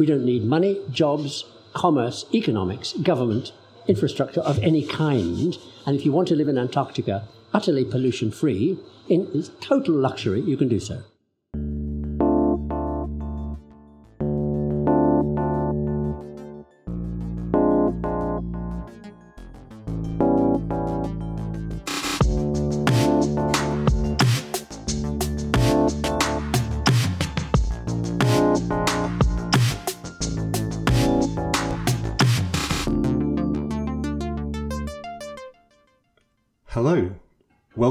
We don't need money, jobs, commerce, economics, government, infrastructure of any kind. And if you want to live in Antarctica utterly pollution free, in total luxury, you can do so.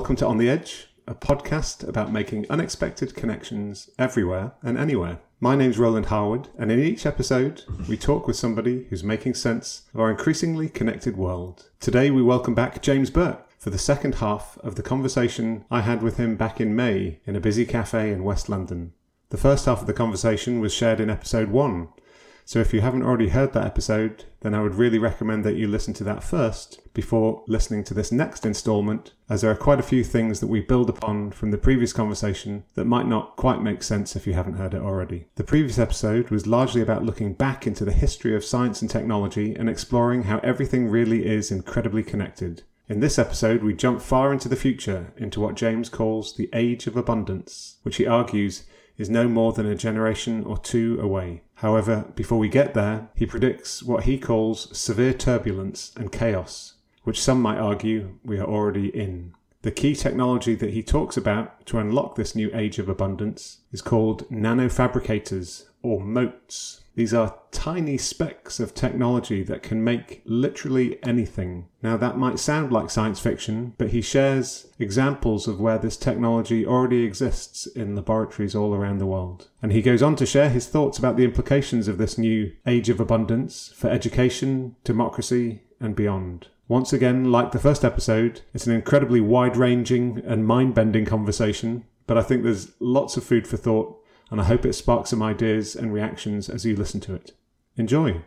Welcome to On the Edge, a podcast about making unexpected connections everywhere and anywhere. My name's Roland Harwood, and in each episode, we talk with somebody who's making sense of our increasingly connected world. Today, we welcome back James Burke for the second half of the conversation I had with him back in May in a busy cafe in West London. The first half of the conversation was shared in episode one, so if you haven't already heard that episode, then I would really recommend that you listen to that first before listening to this next installment, as there are quite a few things that we build upon from the previous conversation that might not quite make sense if you haven't heard it already. The previous episode was largely about looking back into the history of science and technology and exploring how everything really is incredibly connected. In this episode, we jump far into the future into what James calls the Age of Abundance, which he argues is no more than a generation or two away. However, before we get there, he predicts what he calls severe turbulence and chaos, which some might argue we are already in. The key technology that he talks about to unlock this new age of abundance is called nanofabricators or motes. These are tiny specks of technology that can make literally anything. Now, that might sound like science fiction, but he shares examples of where this technology already exists in laboratories all around the world. And he goes on to share his thoughts about the implications of this new age of abundance for education, democracy, and beyond. Once again, like the first episode, it's an incredibly wide ranging and mind bending conversation, but I think there's lots of food for thought and I hope it sparks some ideas and reactions as you listen to it. Enjoy!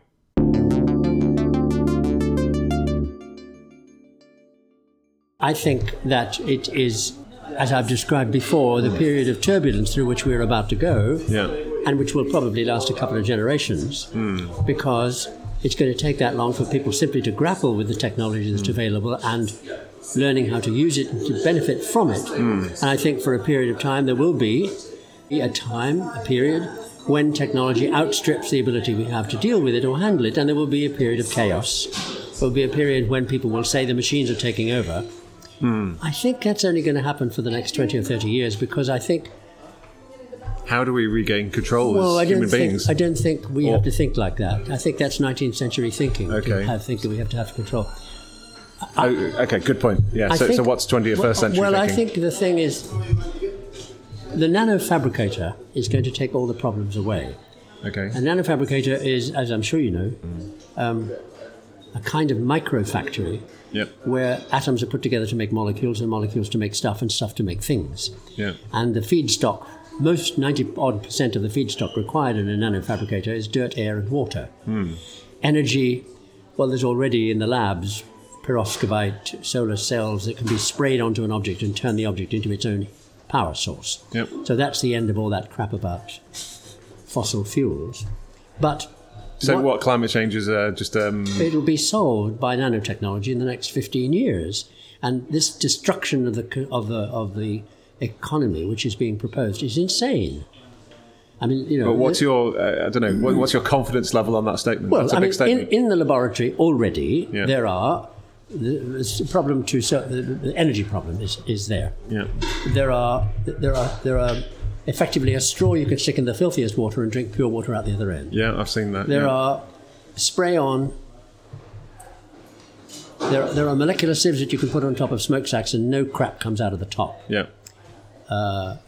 I think that it is, as I've described before, the period of turbulence through which we're about to go, yeah. and which will probably last a couple of generations, mm. because it's going to take that long for people simply to grapple with the technology that's mm. available and learning how to use it and to benefit from it. Mm. And I think for a period of time there will be a time, a period, when technology outstrips the ability we have to deal with it or handle it, and there will be a period of chaos. There will be a period when people will say the machines are taking over. Mm. I think that's only going to happen for the next 20 or 30 years because I think. How do we regain control well, as I don't human think, beings? I don't think we or, have to think like that. I think that's 19th century thinking. Okay. Have, think that we have to have control. Oh, okay, good point. Yeah. So, think, so, what's 21st century? Well, thinking? I think the thing is the nanofabricator is going to take all the problems away. Okay. A nanofabricator is, as I'm sure you know, um, a kind of microfactory yep. where atoms are put together to make molecules and molecules to make stuff and stuff to make things. Yeah. And the feedstock, most 90 odd percent of the feedstock required in a nanofabricator is dirt, air, and water. Hmm. Energy, well, there's already in the labs perovskite solar cells that can be sprayed onto an object and turn the object into its own power source. Yep. So that's the end of all that crap about fossil fuels. But so what, what climate change is uh, just um... it'll be solved by nanotechnology in the next 15 years, and this destruction of the of the of the economy which is being proposed is insane. I mean, you know. But what's your, uh, I don't know, what's your confidence level on that statement? Well, That's a I big mean, statement. In, in the laboratory already, yeah. there are the problem to so the energy problem is, is there. Yeah. There are there are there are effectively a straw you can stick in the filthiest water and drink pure water out the other end. Yeah, I've seen that. There yeah. are spray on. There, there are molecular sieves that you can put on top of smokestacks and no crap comes out of the top. Yeah. Uh,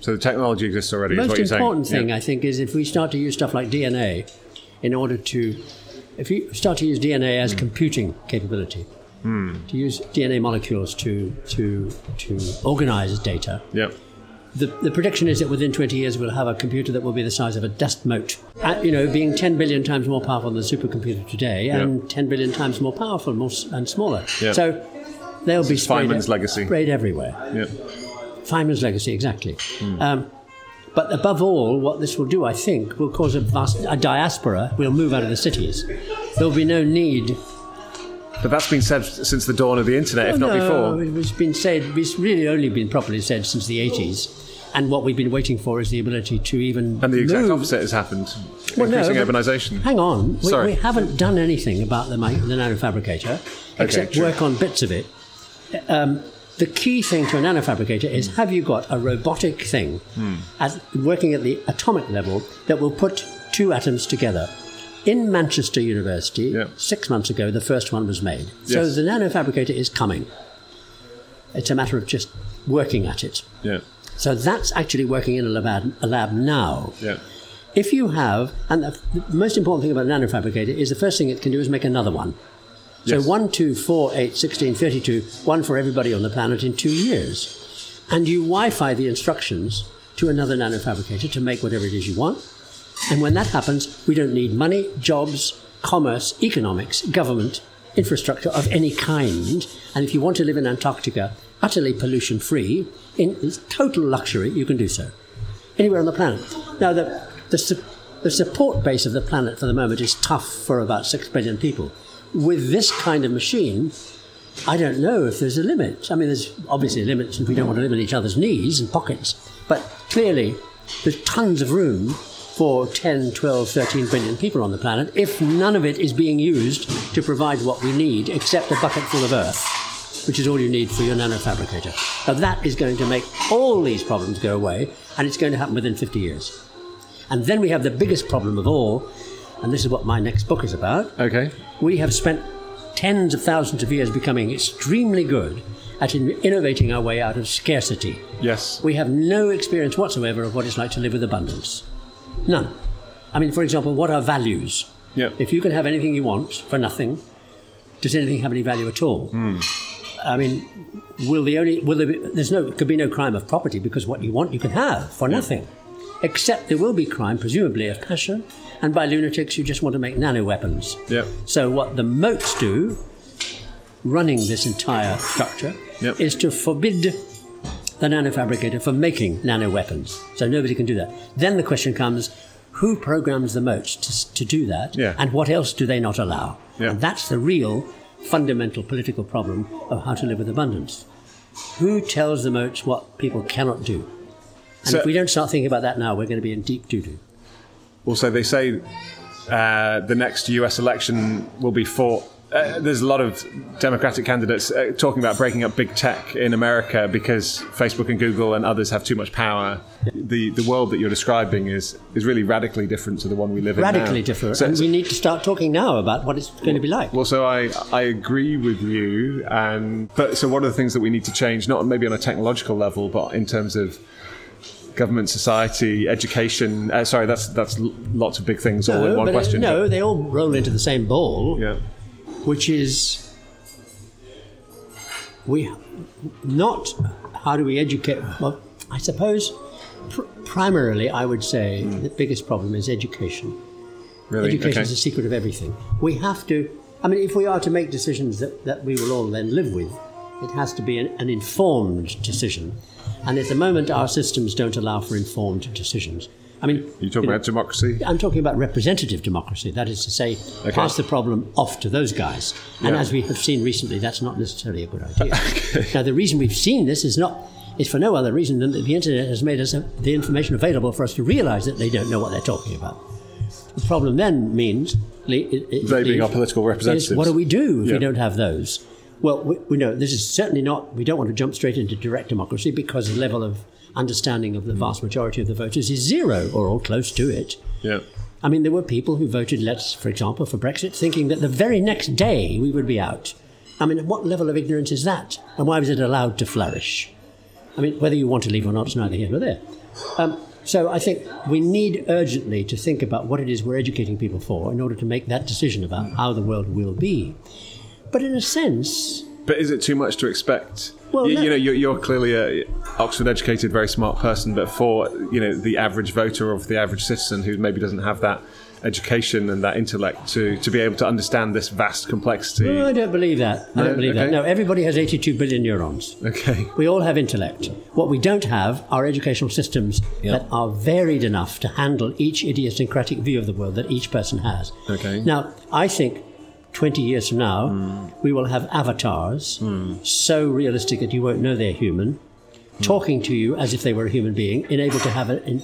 so the technology exists already. The most important saying. thing, yeah. I think, is if we start to use stuff like DNA in order to if you start to use DNA as mm. computing capability, mm. to use DNA molecules to to to organize data, yep. the, the prediction is that within 20 years we'll have a computer that will be the size of a dust mote. Uh, you know, being 10 billion times more powerful than the supercomputer today, and yep. 10 billion times more powerful more, and smaller. Yep. So they'll be sprayed, Feynman's legacy. sprayed everywhere. Yep. Feynman's legacy, exactly. Mm. Um, But above all, what this will do, I think, will cause a vast a diaspora. will move out of the cities. There will be no need. But that's been said since the dawn of the internet, if Oh, not no, before. It's been said. It's really only been properly said since the 80s. And what we've been waiting for is the ability to even And the exact move. opposite has happened. Well, no, increasing but urbanisation. Hang on, we, Sorry. we haven't done anything about the, the nanofabricator except true. work on bits of it. Um, the key thing to a nanofabricator is have you got a robotic thing hmm. at, working at the atomic level that will put two atoms together? In Manchester University, Yeah. six months ago, the first one was made. So the nanofabricator is coming. It's a matter of just working at it. Yeah, So that's actually working in a lab, a lab now. yeah. If you have, and the, the most important thing about a nanofabricator is the first thing it can do is make another one. So Yes. 1, 2, 4, 8, 16, 32, one for everybody on the planet in two years. And you Wi Fi the instructions to another nanofabricator to make whatever it is you want. And when that happens, we don't need money, jobs, commerce, economics, government, infrastructure of any kind. And if you want to live in Antarctica, utterly pollution free, in total luxury, you can do so anywhere on the planet. Now, the, the, the support base of the planet for the moment is tough for about 6 billion people. With this kind of machine, I don't know if there's a limit. I mean, there's obviously limits, limit since we don't want to live in each other's knees and pockets. But clearly, there's tons of room for 10, 12, 13 billion people on the planet if none of it is being used to provide what we need except a bucket full of earth, which is all you need for your nanofabricator. Now, that is going to make all these problems go away, and it's going to happen within 50 years. And then we have the biggest problem of all, and this is what my next book is about Okay. we have spent tens of thousands of years becoming extremely good at in- innovating our way out of scarcity. Yes. We have no experience whatsoever of what it's like to live with abundance. None. I mean, for example, what are values? Yeah. If you can have anything you want for nothing, does anything have any value at all? Hmm. I mean, will the only will there be, there's no could be no crime of property because what you want you can have for nothing, except there will be crime presumably of passion, and by lunatics who just want to make nano weapons. Yeah. So what the motes do, running this entire structure, Yep. is to forbid the nanofabricator from making nano weapons. So nobody can do that. Then the question comes, who programs the motes to, to do that? Yeah. And what else do they not allow? Yeah. And that's the real fundamental political problem of how to live with abundance. Who tells the motes what people cannot do? And So- if we don't start thinking about that now, we're going to be in deep doo-doo. Also, they say uh, the next US election will be fought. Uh, there's a lot of Democratic candidates uh, talking about breaking up big tech in America because Facebook and Google and others have too much power. The the world that you're describing is is really radically different to the one we live in. Radically different. So- and we need to start talking now about what it's going to be like. Well, so I I agree with you, and but so one of the things that we need to change, not maybe on a technological level, but in terms of government, society, education. Uh, sorry, that's that's lots of big things all in one question. no, but- they all roll into the same ball, yeah, which is we not how do we educate well i suppose pr- primarily i would say the biggest problem is education really. education okay. is the secret of everything we have to i mean if we are to make decisions that, that we will all then live with it has to be an, an informed decision and at the moment our systems don't allow for informed decisions i mean You talk know, about democracy. I'm talking about representative democracy. That is to say, pass the problem off to those guys. And Yeah. as we have seen recently, that's not necessarily a good idea. Now, the reason we've seen this is not is for no other reason than that the internet has made us the information available for us to realise that they don't know what they're talking about. The problem then means it- it They being our political representatives. what do we do if Yeah. we don't have those? Well, we, we know this is certainly not. We don't want to jump straight into direct democracy because the level of understanding of the vast majority of the voters is zero or all close to it. Yeah, I mean, there were people who voted, let's, for example, for Brexit, thinking that the very next day we would be out. I mean, what level of ignorance is that? And why was it allowed to flourish? I mean, whether you want to leave or not is neither here nor there. Um, so I think we need urgently to think about what it is we're educating people for in order to make that decision about how the world will be. But in a sense, But is it too much to expect? Well, you, no- you know, you're, you're clearly a Oxford-educated, very smart person, but for you know the average voter or for the average citizen who maybe doesn't have that education and that intellect to to be able to understand this vast complexity. No, I don't believe that. I don't believe that. No, everybody has 82 billion neurons. Okay. We all have intellect. What we don't have are educational systems Yeah. that are varied enough to handle each idiosyncratic view of the world that each person has. Okay. Now, I think 20 years from now, hmm. we will have avatars hmm. so realistic that you won't know they're human, hmm. talking to you as if they were a human being, and able to have an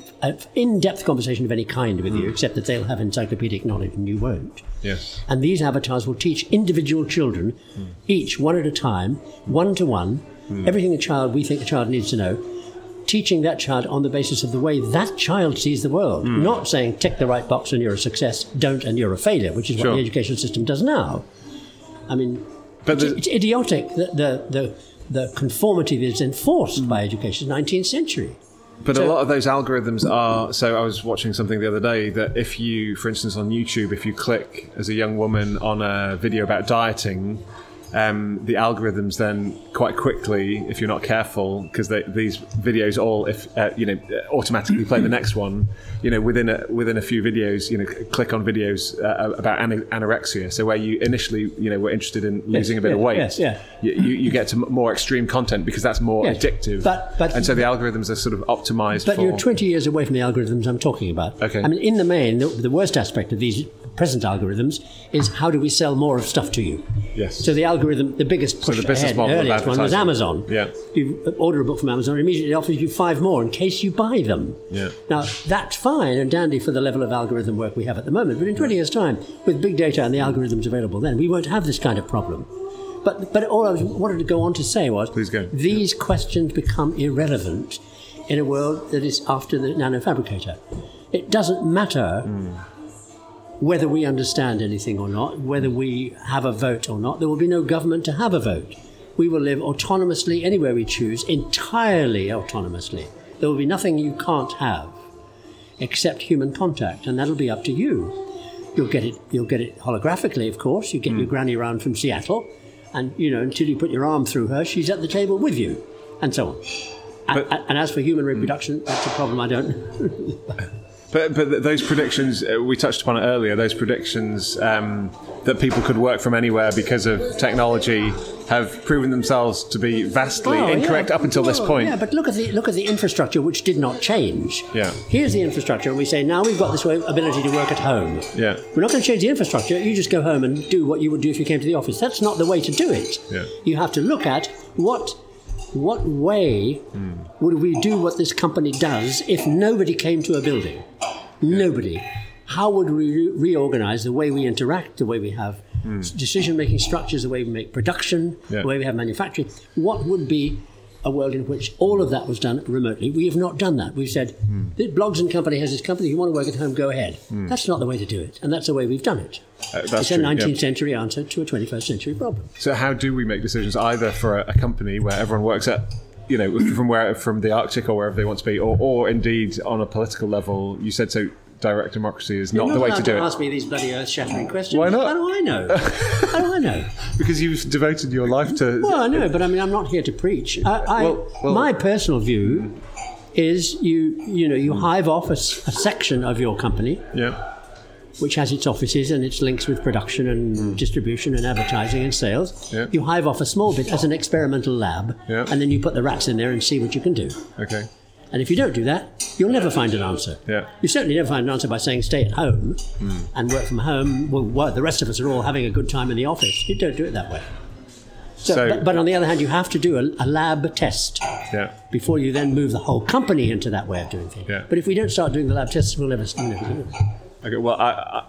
in depth conversation of any kind with you, except that they'll have encyclopedic knowledge and you won't. Yes. And these avatars will teach individual children, each one at a time, one to one, everything a child we think a child needs to know, teaching that child on the basis of the way that child sees the world. Hmm. Not saying tick the right box and you're a success, don't and you're a failure, which is Sure. what the education system does now. I mean, But it's, the- it's idiotic that the, the, the conformity that is enforced hmm. by education is 19th century. But So- a lot of those algorithms are. So I was watching something the other day that if you, for instance, on YouTube, if you click as a young woman on a video about dieting, um, the algorithms then quite quickly, if you're not careful, because these videos all, if uh, you know, automatically play the next one. You know, within a, within a few videos, you know, click on videos uh, about anorexia. So where you initially, you know, were interested in losing a bit of weight, yes, yeah. you, you you get to more extreme content because that's more Yes, addictive. but- but- and so the algorithms are sort of optimized But for. you're 20 years away from the algorithms I'm talking about. Okay. I mean, in the main, the, the worst aspect of these present algorithms is how do we sell more of stuff to you? Yes. So the algorithm, the biggest push the business ahead, model earliest one was. Amazon. Yeah. You order a book from Amazon, it immediately offers you five more in case you buy them. Yeah. Now, that's fine and dandy for the level of algorithm work we have at the moment, but in 20 years' time, with big data and the algorithms available then, we won't have this kind of problem. But, but all I was, wanted to go on to say was Please go. these questions become irrelevant in a world that is after the nanofabricator. It doesn't matter hmm. Whether we understand anything or not, whether we have a vote or not. There will be no government to have a vote. We will live autonomously anywhere we choose, entirely autonomously. There will be nothing you can't have except human contact, and that'll be up to you. You'll get it. You'll get it holographically, of course. You get your hmm. granny round from Seattle, and you know until you put your arm through her, she's at the table with you, and so on. And, But- and as for human reproduction, that's a problem I don't. But but those predictions uh, we touched upon it earlier. Those predictions um, that people could work from anywhere because of technology have proven themselves to be vastly Oh, incorrect yeah. up until this point. Yeah, but look at the look at the infrastructure which did not change. Yeah. Here's the infrastructure, and we say now we've got this ability to work at home. Yeah. We're not going to change the infrastructure. You just go home and do what you would do if you came to the office. That's not the way to do it. Yeah. You have to look at what what way hmm. would we do what this company does if nobody came to a building? Nobody. How would we re- reorganize the way we interact, the way we have hmm. decision making structures, the way we make production, Yeah. the way we have manufacturing? What would be a world in which all of that was done remotely? We have not done that. We've said, the Bloggs and Company has this company, if you want to work at home, go ahead. That's not the way to do it, and that's the way we've done it. Uh, that's it's a true, yeah. 19th century answer to a 21st century problem. So how do we make decisions either for a, a company where everyone works at you know from where from the Arctic or wherever they want to be, or, or indeed on a political level? You said so. Direct democracy is not the way to do it ask me these bloody earth-shattering questions. Why not? How do I know? How do I know? because you've devoted your life to. Well, I know, but I mean, I'm not here to preach. I, I, Well- well- my personal view is you, you know, you hive off a section of your company yeah. which has its offices and its links with production and hmm. distribution and advertising and sales. Yeah. You hive off a small bit as an experimental lab, Yeah. and then you put the rats in there and see what you can do. Okay. And if you don't do that, you'll never find an answer. Yeah. You certainly never find an answer by saying stay at home and work from home. Well, well, the rest of us are all having a good time in the office. You don't do it that way. So, So- but, but on the other hand, you have to do a, a lab test Yeah. before you then move the whole company into that way of doing things. Yeah. But if we don't start doing the lab tests, we'll never, we'll never do it. Okay. Well, I, I,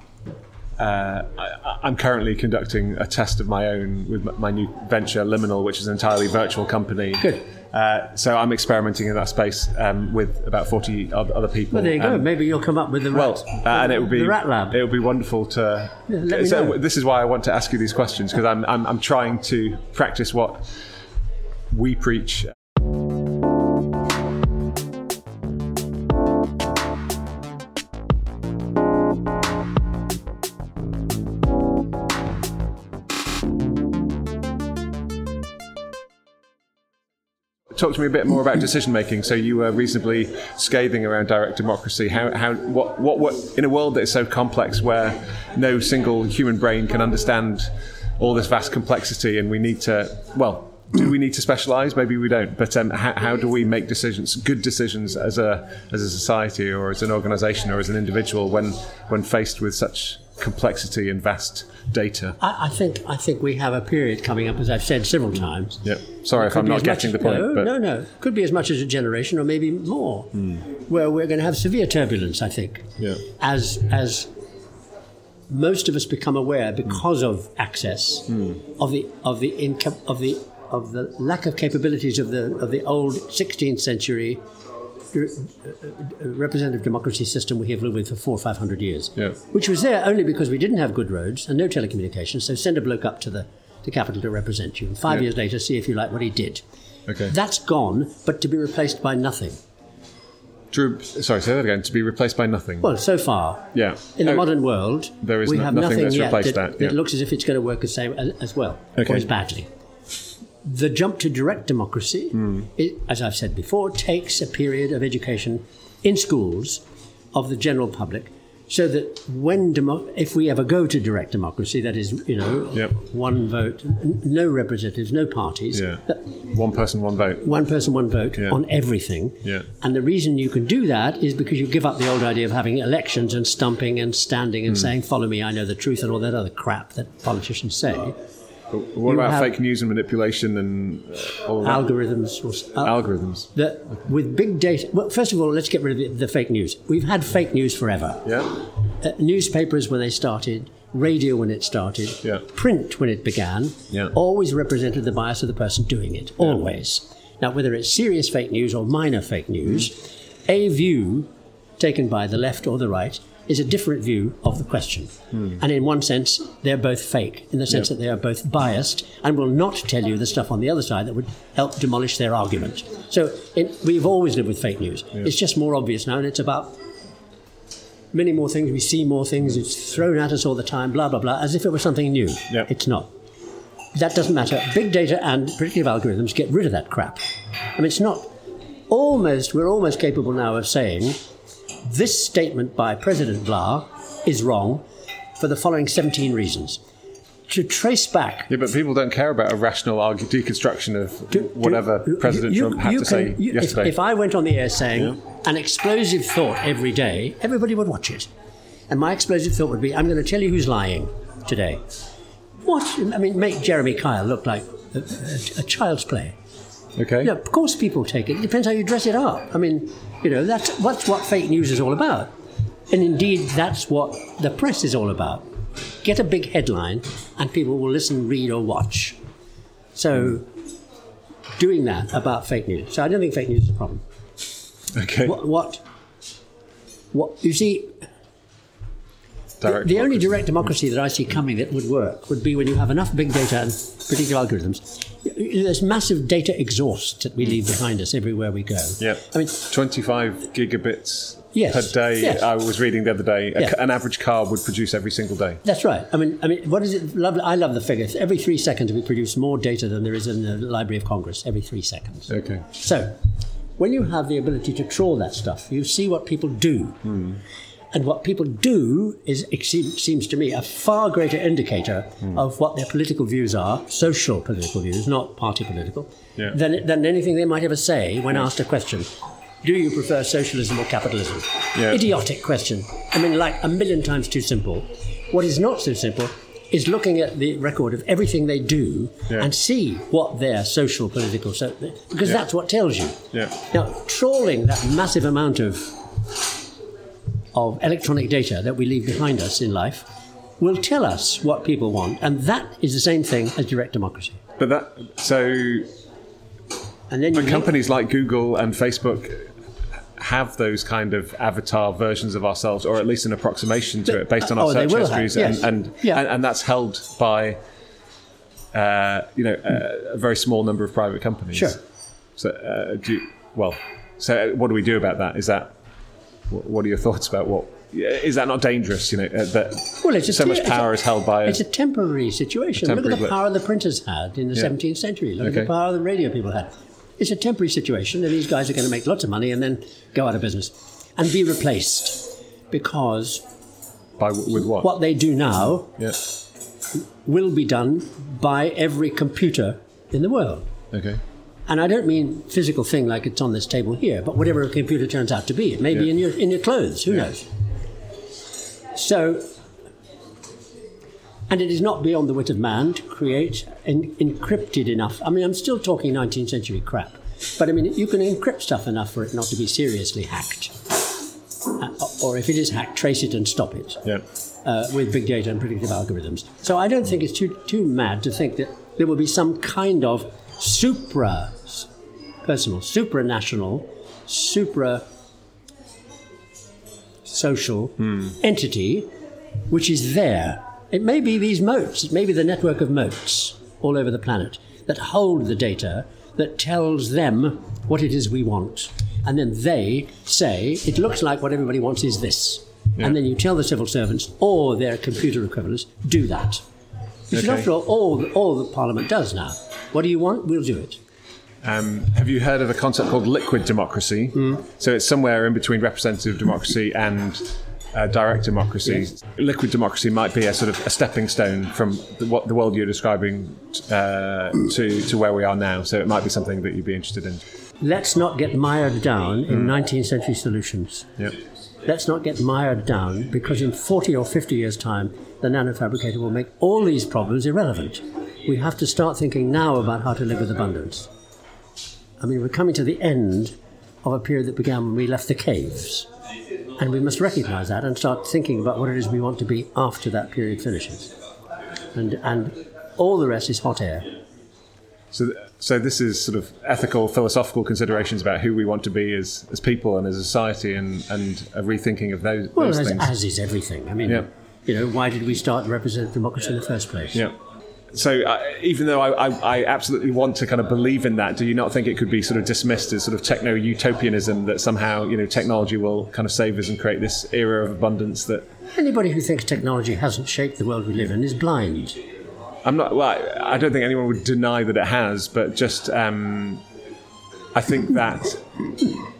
uh, I, I'm currently conducting a test of my own with my new venture, Liminal, which is an entirely virtual company. Good. Uh, so I'm experimenting in that space um, with about 40 other people. Well, there you go. Um, Maybe you'll come up with the well, rat, uh, and it would be the rat lab. It would be wonderful to. Yeah, let me so know. this is why I want to ask you these questions because I'm, I'm I'm trying to practice what we preach. Talk to me a bit more about decision making. So you were reasonably scathing around direct democracy. How, how what, what, what, in a world that is so complex, where no single human brain can understand all this vast complexity, and we need to, well, do we need to specialize? Maybe we don't. But um, how, how, do we make decisions, good decisions, as a as a society or as an organisation or as an individual when when faced with such complexity and vast data? I, I, think I think we have a period coming up, as I've said several times. Yeah. Sorry if I'm not getting much, the point. No, but. no, no. Could be as much as a generation, or maybe more, mm. where we're going to have severe turbulence. I think. Yeah. As as most of us become aware because mm. of access mm. of the of the income of the of the lack of capabilities of the of the old 16th century Uh, uh, representative democracy system we have lived with for four or five hundred years, yeah. which was there only because we didn't have good roads and no telecommunications. So send a bloke up to the, the capital to represent you, and five yeah. years later, see if you like what he did. Okay. That's gone, but to be replaced by nothing. To, sorry, say that again. To be replaced by nothing. Well, so far, yeah. In the oh, modern world, there is we no, have nothing, nothing yet that, that, yeah. that, looks as if it's going to work the same as, as well, okay. or as badly the jump to direct democracy, mm. it, as I've said before, takes a period of education in schools of the general public so that when demo- if we ever go to direct democracy, that is, you know, yep. one vote, no representatives, no parties, yeah. one person, one vote, one person, one vote yeah. on everything. Yeah. And the reason you can do that is because you give up the old idea of having elections and stumping and standing and mm. saying, "Follow me, I know the truth," and all that other crap that politicians say. What you about fake news and manipulation and uh, all algorithms? Algorithms. The, with big data. Well, first of all, let's get rid of the, the fake news. We've had fake news forever. Yeah. Uh, newspapers when they started, radio when it started, yeah. print when it began, yeah. always represented the bias of the person doing it. Always. Now, whether it's serious fake news or minor fake news, mm. a view taken by the left or the right is a different view of the question. Hmm. And in one sense, they're both fake, in the sense yep. that they are both biased and will not tell you the stuff on the other side that would help demolish their argument. So we've always lived with fake news. Yep. It's just more obvious now, and it's about many more things. We see more things. It's thrown at us all the time, blah, blah, blah, as if it was something new. Yep. It's not. That doesn't matter. Big data and predictive algorithms get rid of that crap. I mean, it's not almost, we're almost capable now of saying this statement by President Blah is wrong for the following 17 reasons. To trace back. Yeah, but people don't care about a rational deconstruction of do, whatever do, President you, Trump had to can, say you, yesterday. If, if, I went on the air saying yeah. an explosive thought every day, everybody would watch it. And my explosive thought would be I'm going to tell you who's lying today. What? I mean, make Jeremy Kyle look like a, a, a child's play. Okay. Yeah, of course people take it. It depends how you dress it up. I mean, you know, that's, that's what fake news is all about. And indeed, that's what the press is all about. Get a big headline, and people will listen, read, or watch. So, doing that about fake news. So, I don't think fake news is a problem. Okay. What? What? what you see, the, the only direct democracy that I see coming that would work would be when you have enough big data and predictive algorithms. There's massive data exhaust that we leave behind us everywhere we go. Yeah. I mean, 25 gigabits yes, per day. Yes. I was reading the other day. Yeah. an average car would produce every single day. That's right. I mean, I mean, what is it? Lovely. I love the figure. Every three seconds, we produce more data than there is in the Library of Congress. Every three seconds. Okay. So, when you have the ability to trawl that stuff, you see what people do. Hmm. And what people do is, it seems to me, a far greater indicator mm. of what their political views are, social political views, not party political, yeah. than, than anything they might ever say when asked a question. Do you prefer socialism or capitalism? Yeah. Idiotic question. I mean, like a million times too simple. What is not so simple is looking at the record of everything they do yeah. and see what their social political so because yeah. that's what tells you. Yeah. Now, trawling that massive amount of of electronic data that we leave behind us in life will tell us what people want, and that is the same thing as direct democracy. But that so, and then but companies like Google and Facebook have those kind of avatar versions of ourselves, or at least an approximation to it, based on our oh, search histories, yes. and and, yeah. and, and that's held by uh, you know a, a, very small number of private companies. Sure. So, uh, do you, well, so what do we do about that? Is that what are your thoughts about what is that not dangerous? You know uh, that well, it's so much power a, is held by. A, it's a temporary situation. A temporary Look at the power the printers had in the yeah. 17th century. Look okay. at the power the radio people had. It's a temporary situation, and these guys are going to make lots of money and then go out of business and be replaced because By with what? what they do now Yeah. will be done by every computer in the world. Okay. And I don't mean physical thing like it's on this table here, but whatever a computer turns out to be. It may be in your in your clothes. Who Yeah. knows? So, and it is not beyond the wit of man to create en- encrypted enough. I mean, I'm still talking 19th century crap, but I mean, you can encrypt stuff enough for it not to be seriously hacked. Uh, or if it is hacked, trace it and stop it Yeah. uh, with big data and predictive algorithms. So I don't think it's too too mad to think that there will be some kind of supra personal, supranational, supra social hmm. entity which is there. It may be these motes, it may be the network of motes all over the planet that hold the data that tells them what it is we want. And then they say, it looks like what everybody wants is this. And then you tell the civil servants or their computer equivalents, do that. Because Okay. after all, all, all that Parliament does now, what do you want? We'll do it. Um, have you heard of a concept called liquid democracy? So it's somewhere in between representative democracy and uh, direct democracy. Liquid democracy might be a sort of a stepping stone from the, what the world you're describing uh, to to where we are now. So it might be something that you'd be interested in. Let's not get mired down in 19th century solutions. Yep. Let's not get mired down because in 40 or 50 years' time, the nanofabricator will make all these problems irrelevant. We have to start thinking now about how to live with abundance. I mean, we're coming to the end of a period that began when we left the caves. And we must recognize that and start thinking about what it is we want to be after that period finishes. And, and all the rest is hot air. So, so this is sort of ethical, philosophical considerations about who we want to be as, as people and as a society, and, and a rethinking of those, Well, those as, things. as is everything. I mean, Yeah. you know, why did we start representative democracy in the first place? Yeah. So uh, even though I, I, I absolutely want to kind of believe in that, do you not think it could be sort of dismissed as sort of techno utopianism that somehow you know technology will kind of save us and create this era of abundance that Anybody who thinks technology hasn't shaped the world we live in is blind. I'm not. Well, I, don't think anyone would deny that it has, but just um, I think that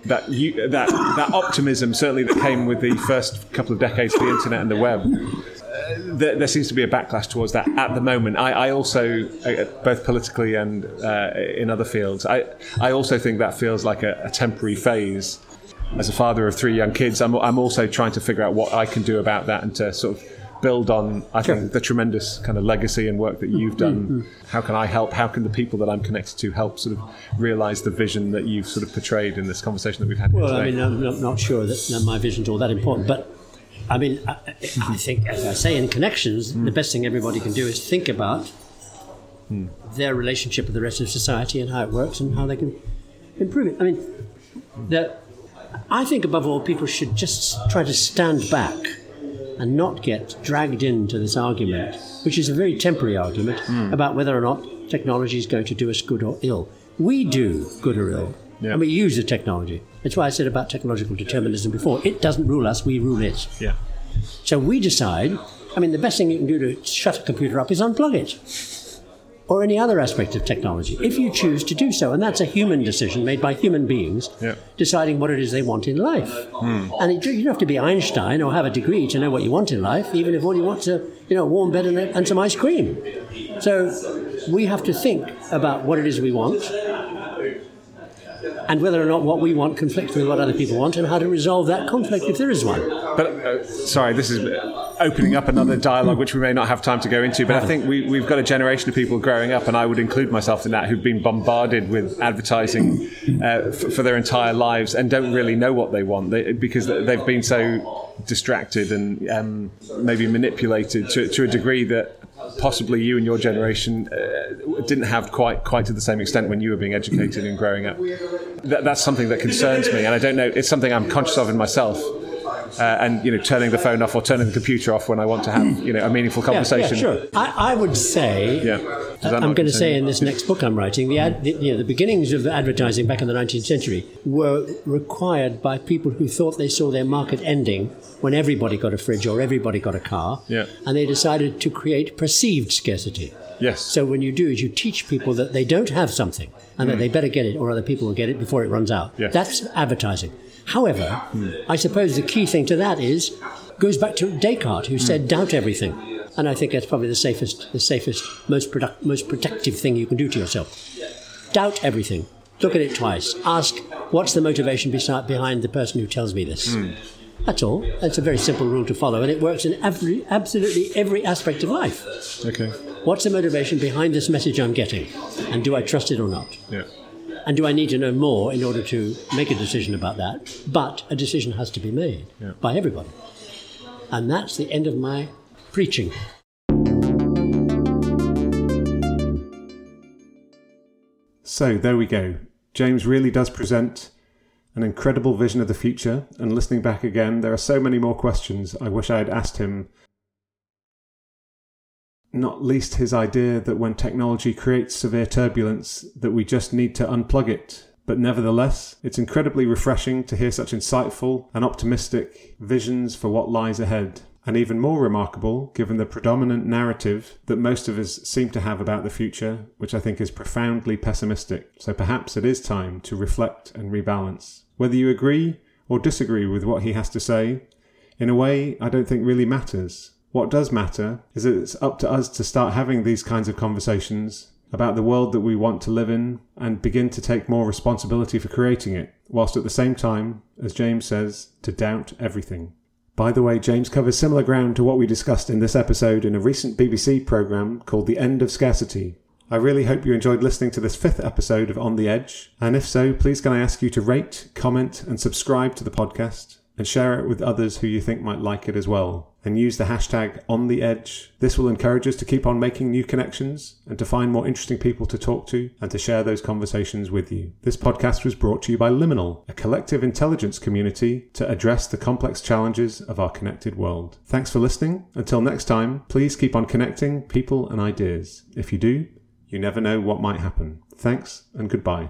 that you, that that optimism certainly that came with the first couple of decades of the internet and the web. uh, There, there seems to be a backlash towards that at the moment. I, I also, uh, both politically and uh, in other fields, I, I also think that feels like a, a temporary phase. As a father of three young kids, I'm, I'm also trying to figure out what I can do about that and to sort of build on, I think, the tremendous kind of legacy and work that you've done. Mm-hmm. How can I help? How can the people that I'm connected to help sort of realize the vision that you've sort of portrayed in this conversation that we've had Well? I mean, I'm not, not sure that my vision's all that important, but I mean, I, I mm-hmm. think, as I say, in connections, the mm. best thing everybody can do is think about mm. their relationship with the rest of society and how it works and how they can improve it. I mean, the, I think above all, people should just try to stand back and not get dragged into this argument, which is a very temporary argument hmm. about whether or not technology is going to do us good or ill. We do good or ill, Yeah. and we use the technology. That's why I said about technological determinism before. It doesn't rule us; we rule it. yeah. So we decide. I mean, the best thing you can do to shut a computer up is unplug it, or any other aspect of technology, if you choose to do so. And that's a human decision made by human beings Yeah. deciding what it is they want in life. Hmm. And it, you don't have to be Einstein or have a degree to know what you want in life, even if all you want is a you know warm bed and, and some ice cream. So we have to think about what it is we want. And whether or not what we want conflicts with what other people want, and how to resolve that conflict if there is one. But uh, sorry, this is opening up another dialogue which we may not have time to go into. But I think we, we've got a generation of people growing up, and I would include myself in that, who've been bombarded with advertising uh, f- for their entire lives and don't really know what they want they, because they've been so distracted and um, maybe manipulated to, to a degree that possibly you and your generation uh, didn't have quite quite to the same extent when you were being educated and growing up. That, that's something that concerns me, and I don't know. It's something I'm conscious of in myself uh, and you know turning the phone off or turning the computer off when I want to have you know a meaningful conversation. Yeah, yeah sure. I, I, would say, yeah. I'm going to say in this next book I'm writing, the, ad, the, you know, the beginnings of advertising back in the 19th century were required by people who thought they saw their market ending when everybody got a fridge or everybody got a car, yeah. and they decided to create perceived scarcity. Yes. So when you do is you teach people that they don't have something and mm. that they better get it or other people will get it before it runs out. Yes. That's advertising. However. I suppose the key thing to that is goes back to Descartes, who said, "Doubt everything," and I think that's probably the safest, the safest, most product, most protective thing you can do to yourself. Doubt everything. Look at it twice. Ask, "What's the motivation behind the person who tells me this?" Mm. That's all. It's a very simple rule to follow, and it works in every, absolutely every aspect of life. Okay. What's the motivation behind this message I'm getting, and do I trust it or not? Yeah. And do I need to know more in order to make a decision about that? But a decision has to be made yeah. by everybody. And that's the end of my preaching. So there we go. James really does present an incredible vision of the future. And listening back again, there are so many more questions I wish I had asked him not least his idea that when technology creates severe turbulence that we just need to unplug it. But nevertheless, it's incredibly refreshing to hear such insightful and optimistic visions for what lies ahead. And even more remarkable, given the predominant narrative that most of us seem to have about the future, which I think is profoundly pessimistic. So perhaps it is time to reflect and rebalance. Whether you agree or disagree with what he has to say, in a way, I don't think really matters. What does matter is that it's up to us to start having these kinds of conversations about the world that we want to live in and begin to take more responsibility for creating it, whilst at the same time, as James says, to doubt everything. By the way, James covers similar ground to what we discussed in this episode in a recent BBC programme called The End of Scarcity. I really hope you enjoyed listening to this fifth episode of On the Edge, and if so, please can I ask you to rate, comment, and subscribe to the podcast, and share it with others who you think might like it as well and use the hashtag on the edge. This will encourage us to keep on making new connections and to find more interesting people to talk to and to share those conversations with you. This podcast was brought to you by Liminal, a collective intelligence community to address the complex challenges of our connected world. Thanks for listening. Until next time, please keep on connecting people and ideas. If you do, you never know what might happen. Thanks and goodbye.